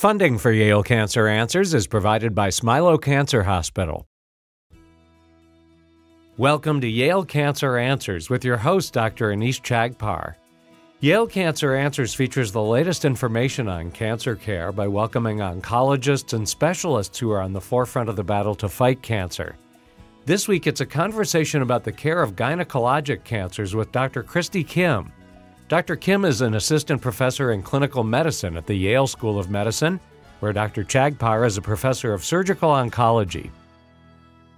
Funding for Yale Cancer Answers is provided by Smilow Cancer Hospital. Welcome to Yale Cancer Answers with your host, Dr. Anees Chagpar. Yale Cancer Answers features the latest information on cancer care by welcoming oncologists and specialists who are on the forefront of the battle to fight cancer. This week, it's a conversation about the care of gynecologic cancers with Dr. Christi Kim. Dr. Kim is an assistant professor in clinical medicine at the Yale School of Medicine, where Dr. Chagpar is a professor of surgical oncology.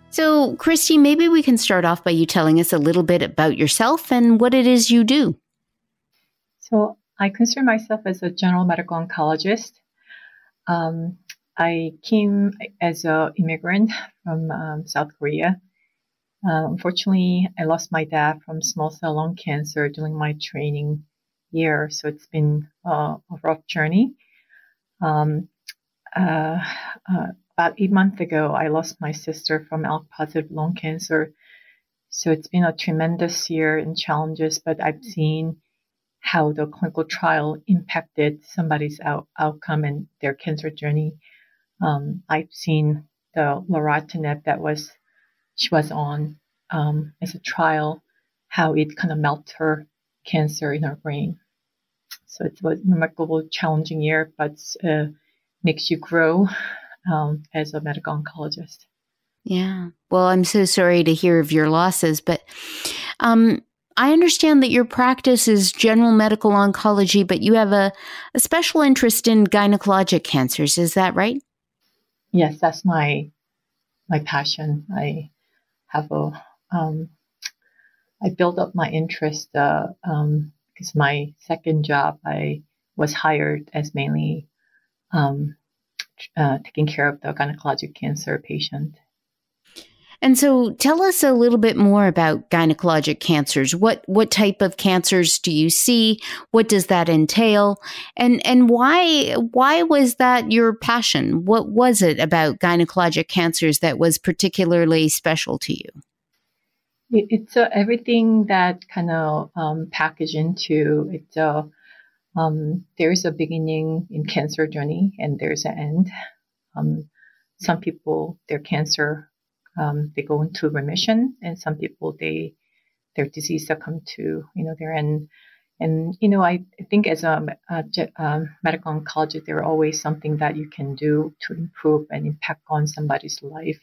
So, Christi, maybe we can start off by you telling us a little bit about yourself and what it is you do. So, I consider myself as a general medical oncologist. Um, I came as an immigrant from um, South Korea. Uh, unfortunately, I lost my dad from small cell lung cancer during my training year, so it's been uh, a rough journey. Um, uh, uh about eight months ago, I lost my sister from ALK positive lung cancer. So it's been a tremendous year and challenges, but I've seen how the clinical trial impacted somebody's out- outcome and their cancer journey. Um, I've seen the lorlatinib that was she was on um, as a trial, how it kind of melted her cancer in her brain. So it was a remarkable, challenging year, but uh, makes you grow um, as a medical oncologist. Yeah. Well, I'm so sorry to hear of your losses, but um, I understand that your practice is general medical oncology, but you have a, a special interest in gynecologic cancers. Is that right? Yes, that's my my passion. I have a um, I built up my interest uh, um, because my second job I was hired as mainly um, uh, taking care of the gynecologic cancer patient. And so tell us a little bit more about gynecologic cancers. What what type of cancers do you see? What does that entail? And and why why was that your passion? What was it about gynecologic cancers that was particularly special to you? It's uh, everything that kind of um, packaged into it. Uh, um, there's a beginning in cancer journey and there's an end. Um, some people, their cancer, um, they go into remission and some people, they, their disease succumb to, you know, their end. And, you know, I think as a, a, a medical oncologist, there are always something that you can do to improve and impact on somebody's life.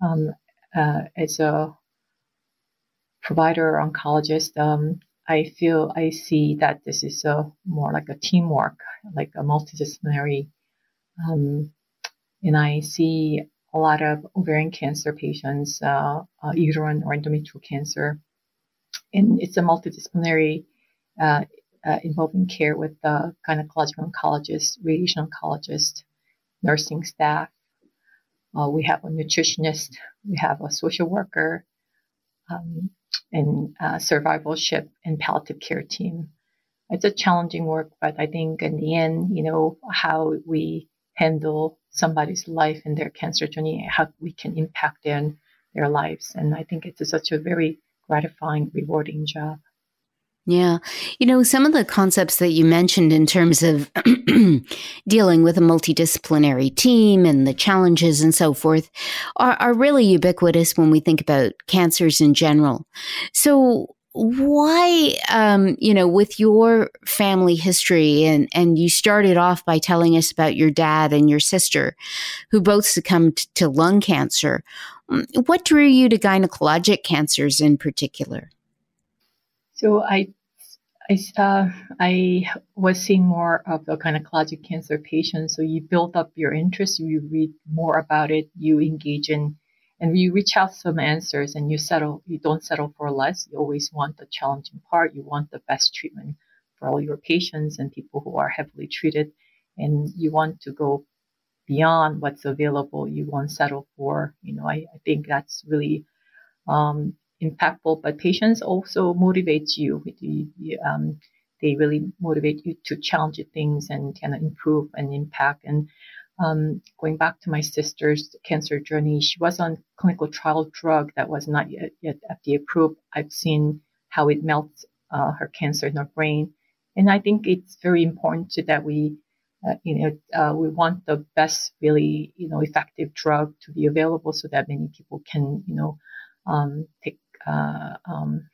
Um, uh, as a provider or oncologist, um, I feel I see that this is a more like a teamwork, like a multidisciplinary. Um, and I see a lot of ovarian cancer patients, uh, uh, uterine or endometrial cancer, and it's a multidisciplinary uh, uh involving care with the gynecological oncologist, radiation oncologist, nursing staff. Uh, we have a nutritionist, we have a social worker, um, and uh, survivalship and palliative care team. It's a challenging work, but I think in the end, you know, how we handle somebody's life and their cancer journey, how we can impact their, their lives. And I think it's such a very gratifying, rewarding job. Yeah. You know, some of the concepts that you mentioned in terms of dealing with a multidisciplinary team and the challenges and so forth are, are really ubiquitous when we think about cancers in general. So, why um, you know with your family history and and you started off by telling us about your dad and your sister who both succumbed to lung cancer mm, what drew you to gynecologic cancers in particular so I, I, uh, I was seeing more of the gynecologic cancer patients. So you build up your interest, you read more about it, you engage in, and you reach out some answers, and you settle. You don't settle for less. You always want the challenging part. You want the best treatment for all your patients and people who are heavily treated, and you want to go beyond what's available. You won't settle for. You know, I, I think that's really um, impactful, but patients also motivate you. Um, they really motivate you to challenge things and kind of improve and impact. And um, going back to my sister's cancer journey, she was on clinical trial drug that was not yet, yet FDA approved. I've seen how it melts uh, her cancer in her brain. And I think it's very important that we uh, you know, uh, we want the best, really, you know, effective drug to be available so that many people can, you know, um, take, uh, um,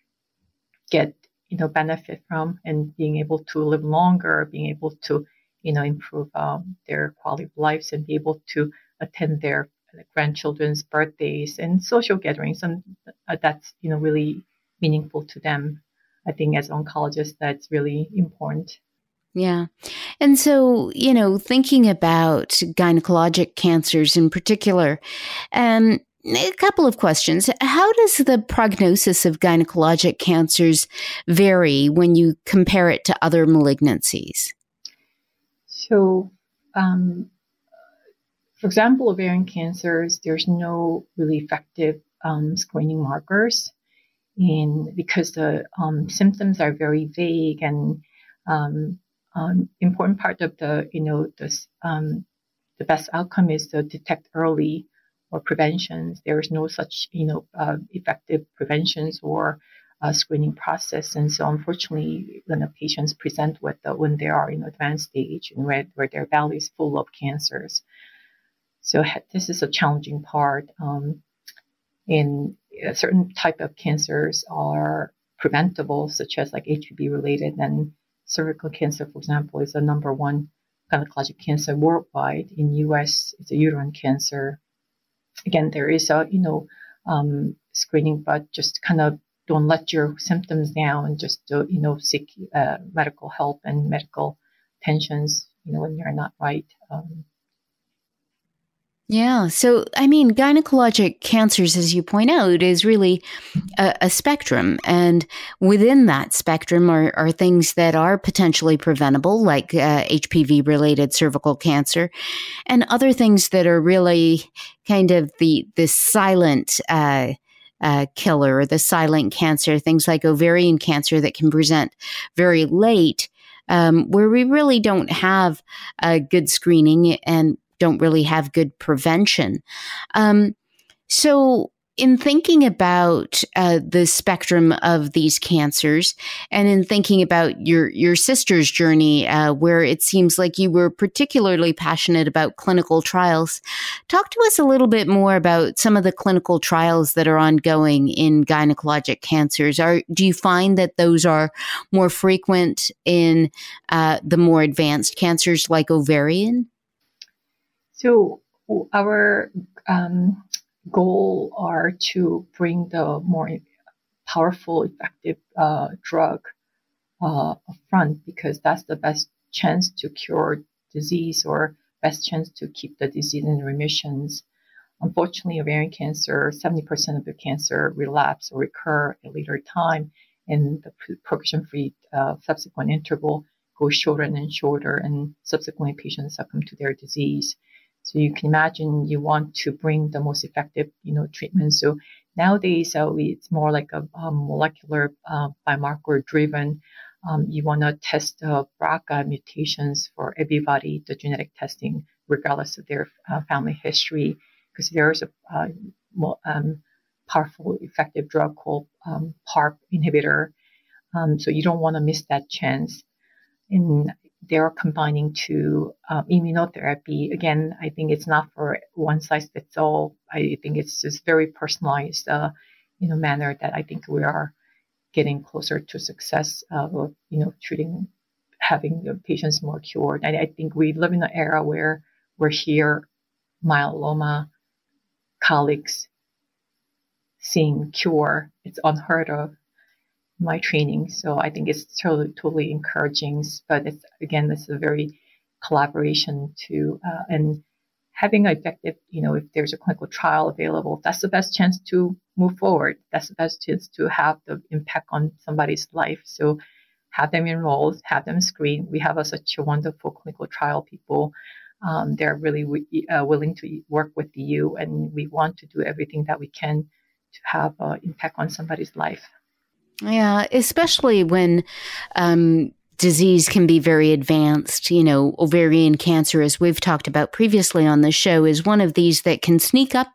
get, you know, benefit from and being able to live longer, being able to, you know, improve um, their quality of lives and be able to attend their grandchildren's birthdays and social gatherings. And uh, that's, you know, really meaningful to them. I think as oncologists, that's really important. Yeah. And so, you know, thinking about gynecologic cancers in particular, um, a couple of questions. How does the prognosis of gynecologic cancers vary when you compare it to other malignancies? So, um, for example, ovarian cancers, there's no really effective um, screening markers, and because the um, symptoms are very vague and um, um, important part of the, you know, the, um, the best outcome is to detect early or preventions. There is no such, you know, uh, effective preventions or uh, screening process. And so unfortunately, when the patients present with the, when they are in advanced stage and where, where their belly is full of cancers. So this is a challenging part. Um, in a certain type of cancers are preventable, such as like HPV related and cervical cancer, for example, is the number one gynecologic cancer worldwide. In U.S., it's a uterine cancer. Again, there is a you know um, screening, but just kind of don't let your symptoms down and just do, you know seek uh, medical help and medical attentions. You know when you're not right. Um, yeah. So, I mean, gynecologic cancers, as you point out, is really a, a spectrum. And within that spectrum are, are, things that are potentially preventable, like uh, HPV related cervical cancer, and other things that are really kind of the, the silent, uh, uh, killer, the silent cancer, things like ovarian cancer that can present very late. Um, where we really don't have a good screening and don't really have good prevention. Um, so, in thinking about uh, the spectrum of these cancers, and in thinking about your your sister's journey, uh, where it seems like you were particularly passionate about clinical trials, talk to us a little bit more about some of the clinical trials that are ongoing in gynecologic cancers. Are do you find that those are more frequent in uh, the more advanced cancers like ovarian? So our um, goal are to bring the more powerful, effective uh, drug uh, front because that's the best chance to cure disease or best chance to keep the disease in remissions. Unfortunately, ovarian cancer, 70% of the cancer relapse or recur at later time, and the progression-free uh, subsequent interval goes shorter and shorter, and subsequently patients succumb to their disease. So you can imagine you want to bring the most effective, you know, treatment. So nowadays, uh, it's more like a, a molecular uh, biomarker driven. Um, you want to test the BRCA mutations for everybody, the genetic testing, regardless of their uh, family history, because there's a uh, more, um, powerful, effective drug called um, PARP inhibitor. Um, so you don't want to miss that chance. And they're combining to um, immunotherapy. Again, I think it's not for one size fits all. I think it's just very personalized, uh, you know, manner that I think we are getting closer to success of, you know, treating, having the patients more cured. And I think we live in an era where we're here, myeloma colleagues seeing cure. It's unheard of my training. So I think it's totally, totally encouraging. But it's, again, it's a very collaboration to, uh, and having effective, you know, if there's a clinical trial available, that's the best chance to move forward. That's the best chance to have the impact on somebody's life. So have them enrolled, have them screened. We have a, such a wonderful clinical trial people. Um, they're really uh, willing to work with you, and we want to do everything that we can to have an impact on somebody's life. Yeah, especially when um, disease can be very advanced. You know, ovarian cancer, as we've talked about previously on the show, is one of these that can sneak up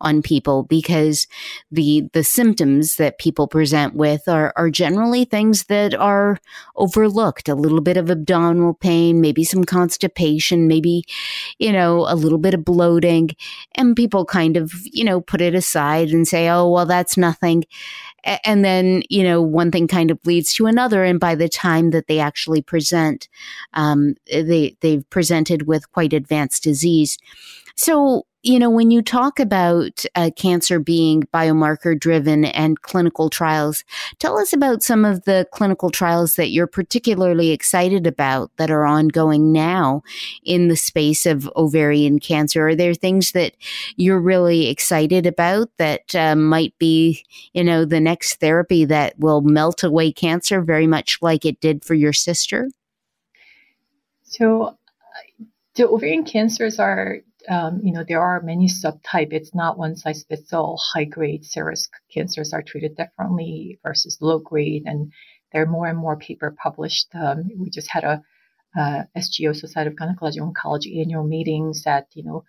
on people because the the symptoms that people present with are are generally things that are overlooked. A little bit of abdominal pain, maybe some constipation, maybe you know a little bit of bloating, and people kind of you know put it aside and say, "Oh, well, that's nothing." and then you know one thing kind of leads to another and by the time that they actually present um, they they've presented with quite advanced disease so you know, when you talk about uh, cancer being biomarker driven and clinical trials, tell us about some of the clinical trials that you're particularly excited about that are ongoing now in the space of ovarian cancer. Are there things that you're really excited about that uh, might be, you know, the next therapy that will melt away cancer very much like it did for your sister? So, the ovarian cancers are um, you know, there are many subtypes. It's not one size fits all. High grade serous cancers are treated differently versus low grade, and there are more and more paper published. Um, we just had a uh, SGO Society of Gynecology Oncology annual meetings that you know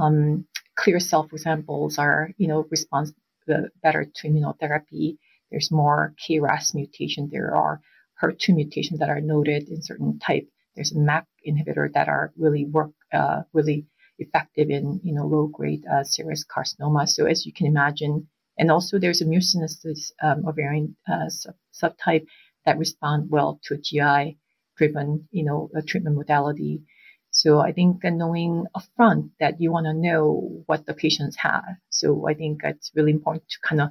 um, clear cell, for examples, are you know response uh, better to immunotherapy. There's more KRAS mutation. There are HER2 mutations that are noted in certain type. There's a MAP inhibitor that are really work uh, really effective in you know low grade uh, serous carcinoma. So as you can imagine, and also there's a mucinous um, ovarian uh, sub- subtype that respond well to GI driven you know treatment modality. So I think knowing upfront that you want to know what the patients have. So I think it's really important to kind of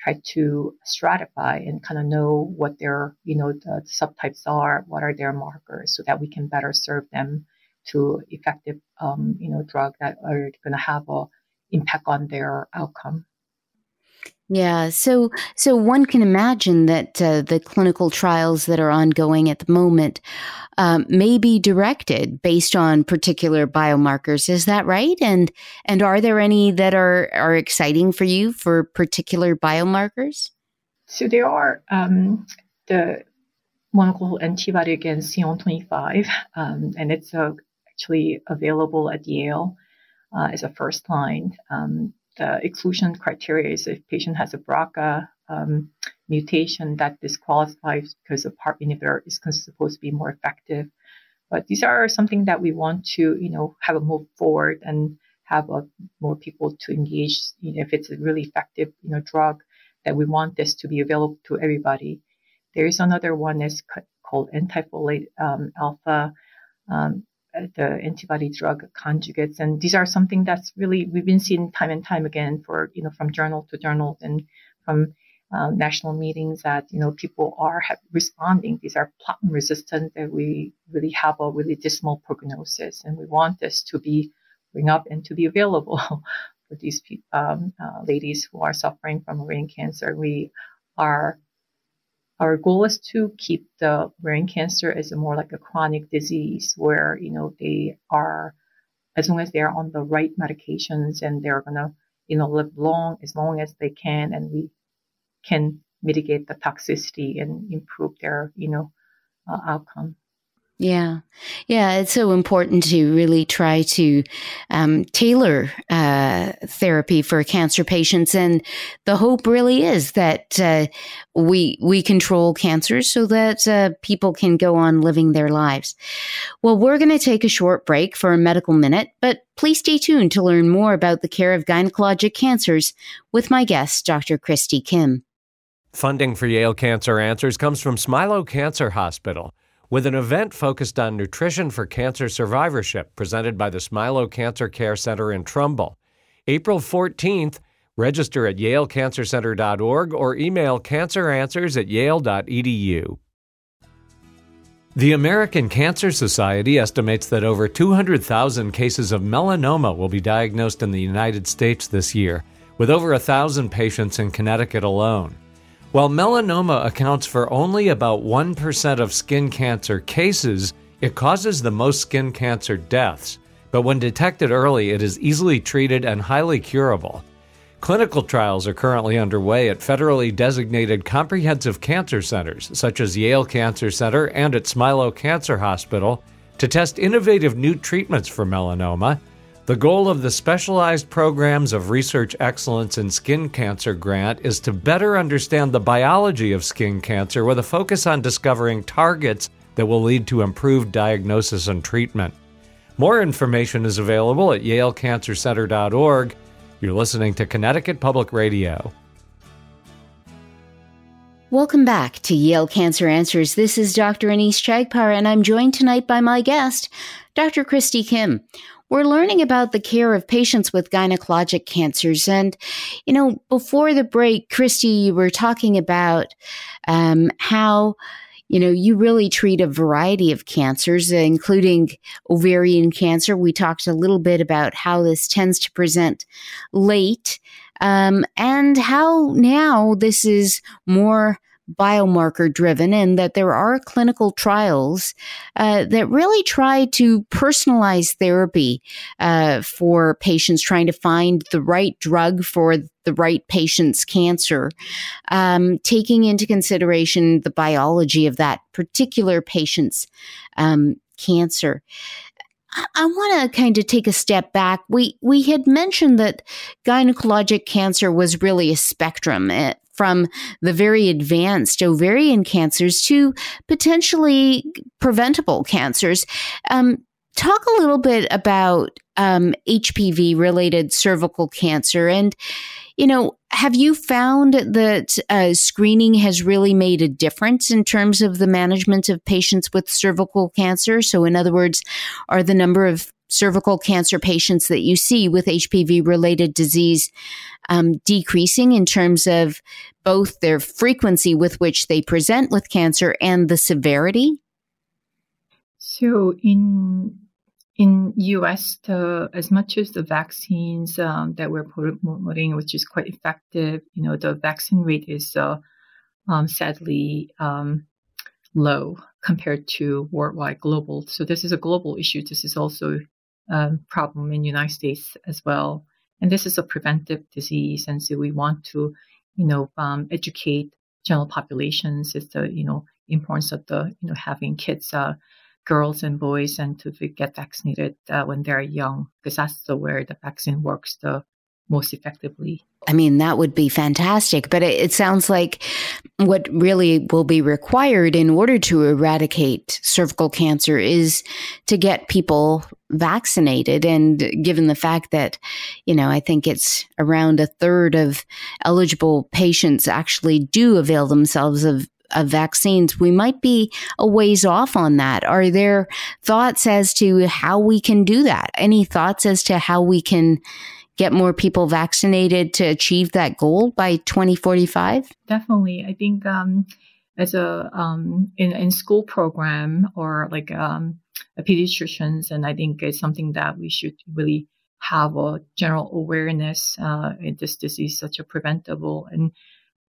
try to stratify and kind of know what their, you know, the subtypes are, what are their markers so that we can better serve them to effective, um, you know, drug that are going to have a impact on their outcome. Yeah, so so one can imagine that uh, the clinical trials that are ongoing at the moment um, may be directed based on particular biomarkers. Is that right? And and are there any that are are exciting for you for particular biomarkers? So there are um, the monoclonal antibody against CA125, um, and it's a actually available at Yale uh, as a first line. Um, the exclusion criteria is if patient has a BRCA um, mutation that disqualifies because the PARP inhibitor is supposed to be more effective. But these are something that we want to, you know, have a move forward and have a, more people to engage. You know, if it's a really effective, you know, drug, that we want this to be available to everybody. There is another one that's called antifolate um, alpha. Um, the antibody drug conjugates. And these are something that's really, we've been seeing time and time again for, you know, from journal to journal and from uh, national meetings that, you know, people are responding. These are platinum resistant that we really have a really dismal prognosis. And we want this to be bring up and to be available for these um, uh, ladies who are suffering from ovarian cancer. We are our goal is to keep the brain cancer as more like a chronic disease where, you know, they are, as long as they're on the right medications and they're going to, you know, live long as long as they can and we can mitigate the toxicity and improve their, you know, uh, outcome. Yeah. Yeah. It's so important to really try to um, tailor uh, therapy for cancer patients. And the hope really is that uh, we, we control cancer so that uh, people can go on living their lives. Well, we're going to take a short break for a medical minute, but please stay tuned to learn more about the care of gynecologic cancers with my guest, Dr. Christi Kim. Funding for Yale Cancer Answers comes from Smilow Cancer Hospital with an event focused on nutrition for cancer survivorship presented by the Smilow Cancer Care Center in Trumbull. April 14th, register at yalecancercenter.org or email canceranswers at yale.edu. The American Cancer Society estimates that over 200,000 cases of melanoma will be diagnosed in the United States this year, with over a thousand patients in Connecticut alone. While melanoma accounts for only about 1% of skin cancer cases, it causes the most skin cancer deaths. But when detected early, it is easily treated and highly curable. Clinical trials are currently underway at federally designated comprehensive cancer centers, such as Yale Cancer Center and at Smilow Cancer Hospital, to test innovative new treatments for melanoma The goal of the Specialized Programs of Research Excellence in Skin Cancer grant is to better understand the biology of skin cancer with a focus on discovering targets that will lead to improved diagnosis and treatment. More information is available at yalecancercenter.org. You're listening to Connecticut Public Radio. Welcome back to Yale Cancer Answers. This is Dr. Anees Chagpar, and I'm joined tonight by my guest, Dr. Christi Kim. We're learning about the care of patients with gynecologic cancers. And, you know, before the break, Christi, you were talking about um, how you know, you really treat a variety of cancers, including ovarian cancer. We talked a little bit about how this tends to present late um, and how now this is more biomarker driven and that there are clinical trials uh, that really try to personalize therapy uh, for patients trying to find the right drug for the right patient's cancer, um, taking into consideration the biology of that particular patient's um, cancer. I want to kind of take a step back. We we had mentioned that gynecologic cancer was really a spectrum. From the very advanced ovarian cancers to potentially preventable cancers. Um, talk a little bit about um, HPV related cervical cancer. And, you know, have you found that uh, screening has really made a difference in terms of the management of patients with cervical cancer? So, in other words, are the number of cervical cancer patients that you see with HPV related disease um, decreasing in terms of both their frequency with which they present with cancer and the severity? So in in U.S., the, as much as the vaccines um, that we're promoting, which is quite effective, you know, the vaccine rate is uh, um, sadly um, low compared to worldwide global. So this is a global issue. This is also um, problem in the United States as well. And this is a preventive disease, and so we want to, you know, um, educate general populations as the, you know, importance of the, you know, having kids, uh, girls and boys, and to get vaccinated uh, when they're young, because that's the where the vaccine works the most effectively. I mean, that would be fantastic. But it, it, sounds like what really will be required in order to eradicate cervical cancer is to get people vaccinated. And given the fact that, you know, I think it's around a third of eligible patients actually do avail themselves of of vaccines, we might be a ways off on that. Are there thoughts as to how we can do that? Any thoughts as to how we can get more people vaccinated to achieve that goal by 2045? Definitely. I think um, as a um, in, in school program or like um, pediatricians, and I think it's something that we should really have a general awareness uh, this disease, is such a preventable. And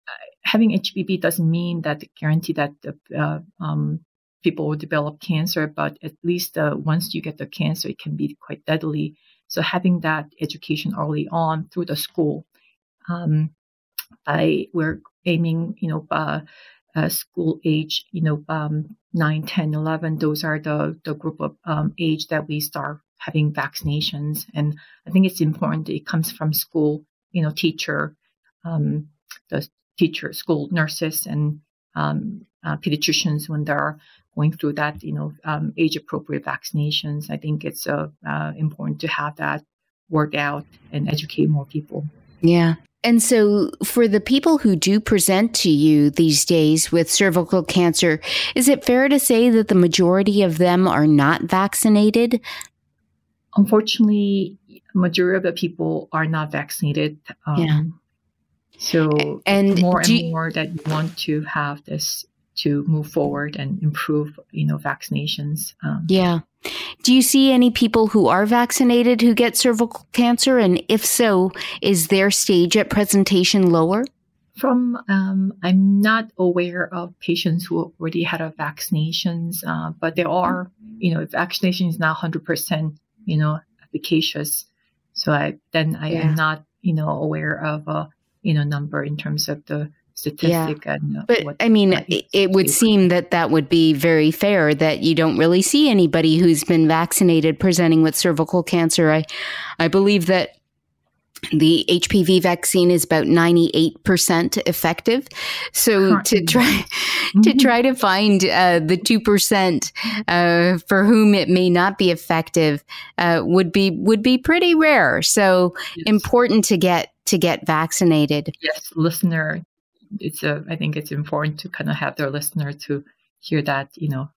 uh, having HPV doesn't mean that guarantee that the, uh, um, people will develop cancer, but at least uh, once you get the cancer, it can be quite deadly. So having that education early on through the school, um, I we're aiming, you know, uh, uh, school age, you know, um, 9, 10, 11, those are the, the group of um, age that we start having vaccinations. And I think it's important it comes from school, you know, teacher, um, the teacher, school nurses and um, uh, pediatricians when they're going through that, you know, um, age appropriate vaccinations. I think it's uh, uh, important to have that work out and educate more people. Yeah. And so, for the people who do present to you these days with cervical cancer, is it fair to say that the majority of them are not vaccinated? Unfortunately, majority of the people are not vaccinated. Um, yeah. So, and more and you, more that you want to have this to move forward and improve, you know, vaccinations. Um, yeah. Do you see any people who are vaccinated who get cervical cancer? And if so, is their stage at presentation lower? From, um, I'm not aware of patients who already had a vaccinations, uh, but there are, you know, if vaccination is not 100%, you know, efficacious. So I, then I yeah. am not, you know, aware of a, you know, number in terms of the statistic. Yeah. Uh, but what, I mean, it, it would seem that that would be very fair that you don't really see anybody who's been vaccinated presenting with cervical cancer. I, I believe that the HPV vaccine is about 98% effective. So to try mm-hmm. to try to find uh, the 2% uh, for whom it may not be effective uh, would be would be pretty rare. So yes. important to get to get vaccinated. Yes, listener it's a I think it's important to kind of have their listener to hear that, you know,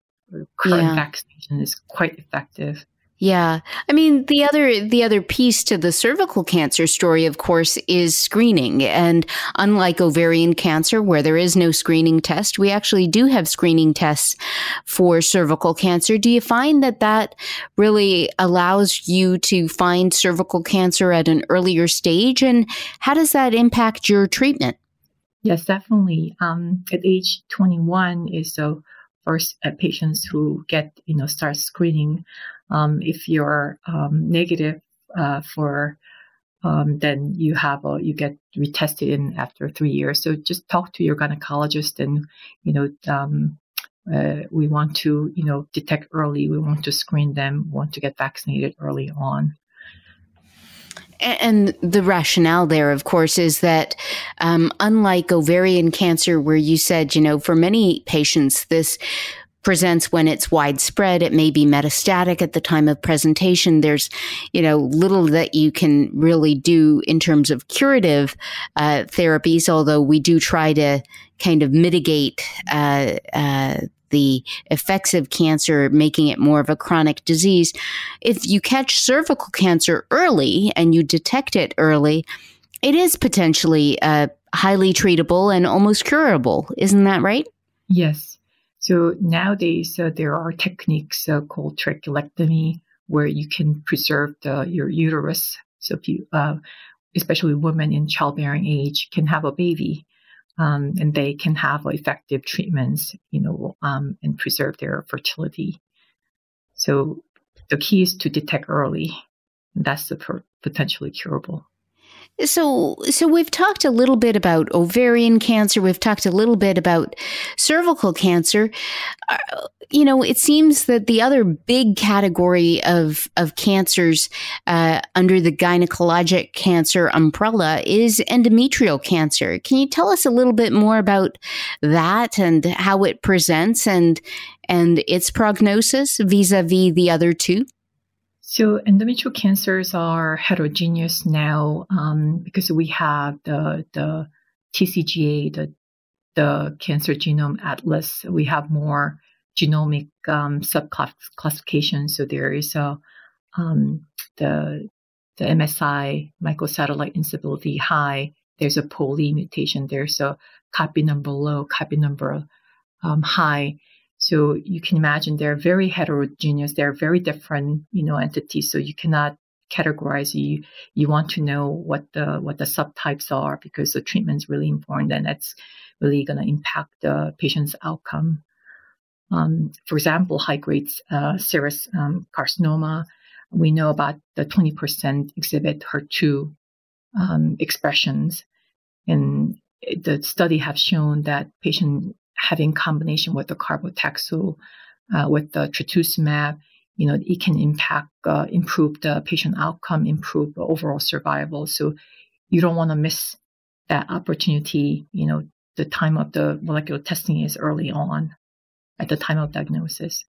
current yeah. vaccination is quite effective. Yeah. I mean, the other the other piece to the cervical cancer story of course is screening. And unlike ovarian cancer where there is no screening test, we actually do have screening tests for cervical cancer. Do you find that that really allows you to find cervical cancer at an earlier stage and how does that impact your treatment? Yes, definitely. Um, at age 21 is the first uh, patients who get, you know, start screening um, if you're um, negative uh, for, um, then you have a, you get retested in after three years. So just talk to your gynecologist, and you know, um, uh, we want to, you know, detect early. We want to screen them. We want to get vaccinated early on. And the rationale there, of course, is that um, unlike ovarian cancer, where you said, you know, for many patients, this presents when it's widespread. It may be metastatic at the time of presentation. There's, you know, little that you can really do in terms of curative uh, therapies, although we do try to kind of mitigate uh, uh, the effects of cancer, making it more of a chronic disease. If you catch cervical cancer early and you detect it early, it is potentially uh, highly treatable and almost curable. Isn't that right? Yes. So nowadays, uh, there are techniques uh, called trachelectomy where you can preserve the, your uterus. So if you, uh, especially women in childbearing age, can have a baby, um, and they can have effective treatments, you know, um, and preserve their fertility. So the key is to detect early. That's the per- potentially curable. So, so we've talked a little bit about ovarian cancer. We've talked a little bit about cervical cancer. Uh, you know, it seems that the other big category of of cancers uh, under the gynecologic cancer umbrella is endometrial cancer. Can you tell us a little bit more about that and how it presents and and its prognosis vis a vis the other two? So endometrial cancers are heterogeneous now um, because we have the the TCGA, the the Cancer Genome Atlas. We have more genomic um, subclassifications. So there is a um, the the MSI microsatellite instability high. There's a POLE mutation. There's a copy number low, copy number um, high. So you can imagine they're very heterogeneous. They're very different, you know, entities. So you cannot categorize. You you want to know what the what the subtypes are because the treatment is really important, and that's really going to impact the patient's outcome. Um, for example, high grade uh, serous um, carcinoma, we know about the 20% exhibit HER2 um, expressions, and the study have shown that patient having combination with the carbotaxol, uh, with the trastuzumab, you know, it can impact, uh, improve the patient outcome, improve overall survival. So you don't want to miss that opportunity. You know, the time of the molecular testing is early on at the time of diagnosis.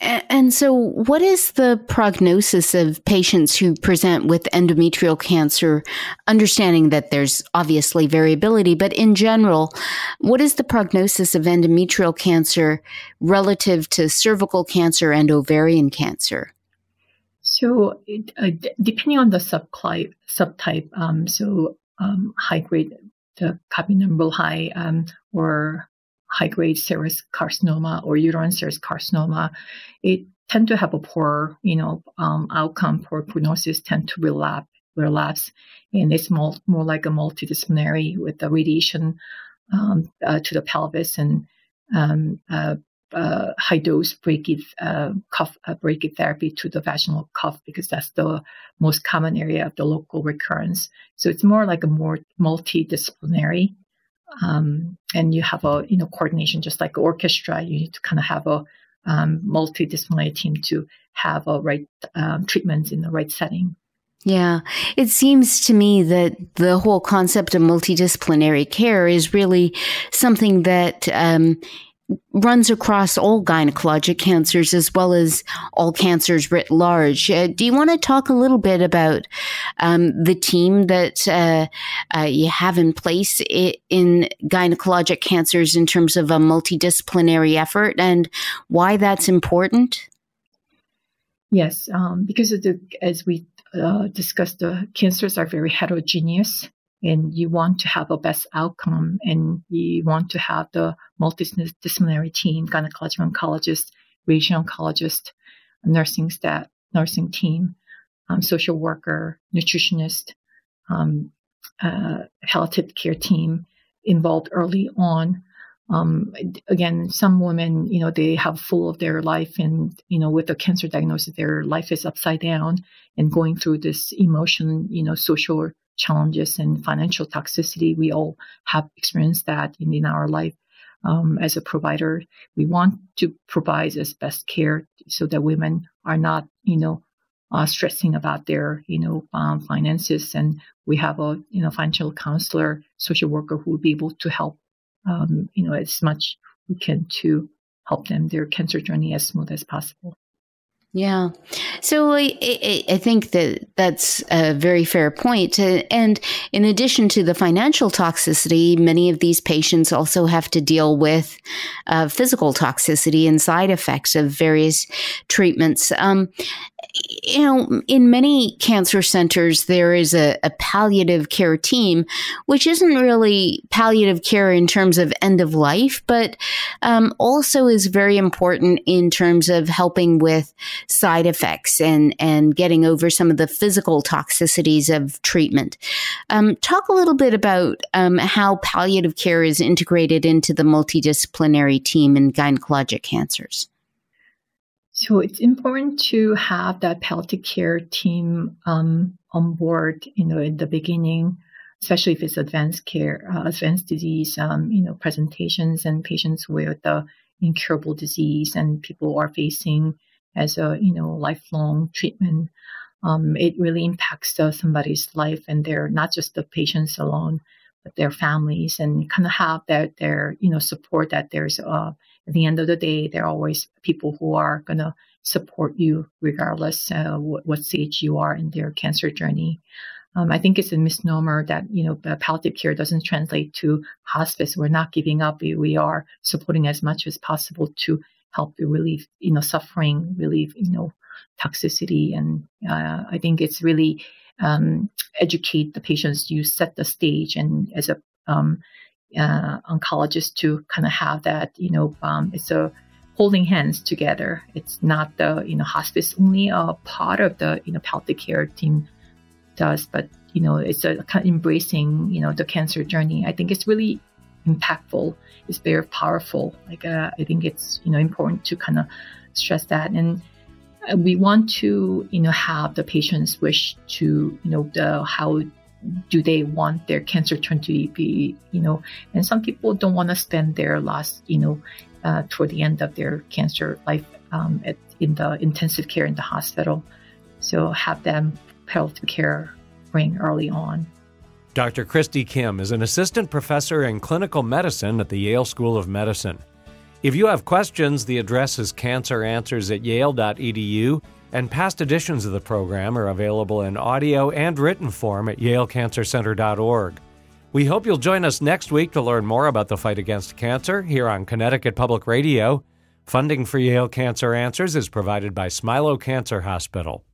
And so, what is the prognosis of patients who present with endometrial cancer? Understanding that there's obviously variability, but in general, what is the prognosis of endometrial cancer relative to cervical cancer and ovarian cancer? So, it, uh, depending on the subtype, subtype um, so um, high grade, the copy number high, um, or high grade serous carcinoma or uterine serous carcinoma, it tend to have a poor, you know, um, outcome, poor prognosis, tend to relapse, relapse, and it's more, more like a multidisciplinary with the radiation um, uh, to the pelvis and um, uh, uh, high dose brachytherapy to the vaginal cuff because that's the most common area of the local recurrence. So it's more like a more multidisciplinary um, and you have a you know coordination just like orchestra. You need to kind of have a um, multidisciplinary team to have a right um, treatments in the right setting. Yeah, it seems to me that the whole concept of multidisciplinary care is really something that um, runs across all gynecologic cancers as well as all cancers writ large. Uh, do you want to talk a little bit about um, the team that uh, uh, you have in place in gynecologic cancers in terms of a multidisciplinary effort and why that's important? Yes, um, because the, as we uh, discussed, the cancers are very heterogeneous and you want to have a best outcome and you want to have the multidisciplinary team, gynecologic oncologist, radiation oncologist, nursing staff, nursing team, um, social worker, nutritionist, um, uh, palliative care team involved early on. Um, again, some women, you know, they have full of their life and, you know, with a cancer diagnosis, their life is upside down and going through this emotion, you know, social challenges and financial toxicity. We all have experienced that in, in our life. Um, as a provider, we want to provide as best care so that women are not, you know, uh, stressing about their, you know, um, finances. And we have a, you know, financial counselor, social worker who will be able to help, um, you know, as much we can to help them their cancer journey as smooth as possible. Yeah. So I, I, think that that's a very fair point. Uh, and in addition to the financial toxicity, many of these patients also have to deal with uh, physical toxicity and side effects of various treatments. Um, you know, in many cancer centers, there is a, a, palliative care team, which isn't really palliative care in terms of end of life, but um, also is very important in terms of helping with side effects and, and getting over some of the physical toxicities of treatment. Um, talk a little bit about um, how palliative care is integrated into the multidisciplinary team in gynecologic cancers. So it's important to have that palliative care team um, on board, you know, in the beginning, especially if it's advanced care, uh, advanced disease, um, you know, presentations and patients with the incurable disease and people are facing as a, you know, lifelong treatment. Um, it really impacts uh, somebody's life and they're not just the patients alone, but their families and kind of have that their, you know, support that there's uh, at the end of the day, there are always people who are going to support you regardless uh, what, what, stage you are in their cancer journey. Um, I think it's a misnomer that you know palliative care doesn't translate to hospice. We're not giving up. We, are supporting as much as possible to help relieve you know suffering, relieve you know toxicity, and uh, I think it's really um, educate the patients. You set the stage, and as a um, uh, oncologists to kind of have that, you know, um, it's a holding hands together. It's not the, you know, hospice only a part of the, you know, palliative care team does, but, you know, it's a kind of embracing, you know, the cancer journey. I think it's really impactful. It's very powerful. Like, uh, I think it's, you know, important to kind of stress that. And uh, we want to, you know, have the patients wish to, you know, the, how do they want their cancer turn to be, you know, and some people don't want to spend their last, you know, uh, toward the end of their cancer life um, at, in the intensive care in the hospital. So have them health care bring early on. Dr. Christi Kim is an assistant professor in clinical medicine at the Yale School of Medicine. If you have questions, the address is canceranswers at yale.edu and past editions of the program are available in audio and written form at yalecancercenter.org. We hope you'll join us next week to learn more about the fight against cancer here on Connecticut Public Radio. Funding for Yale Cancer Answers is provided by Smilow Cancer Hospital.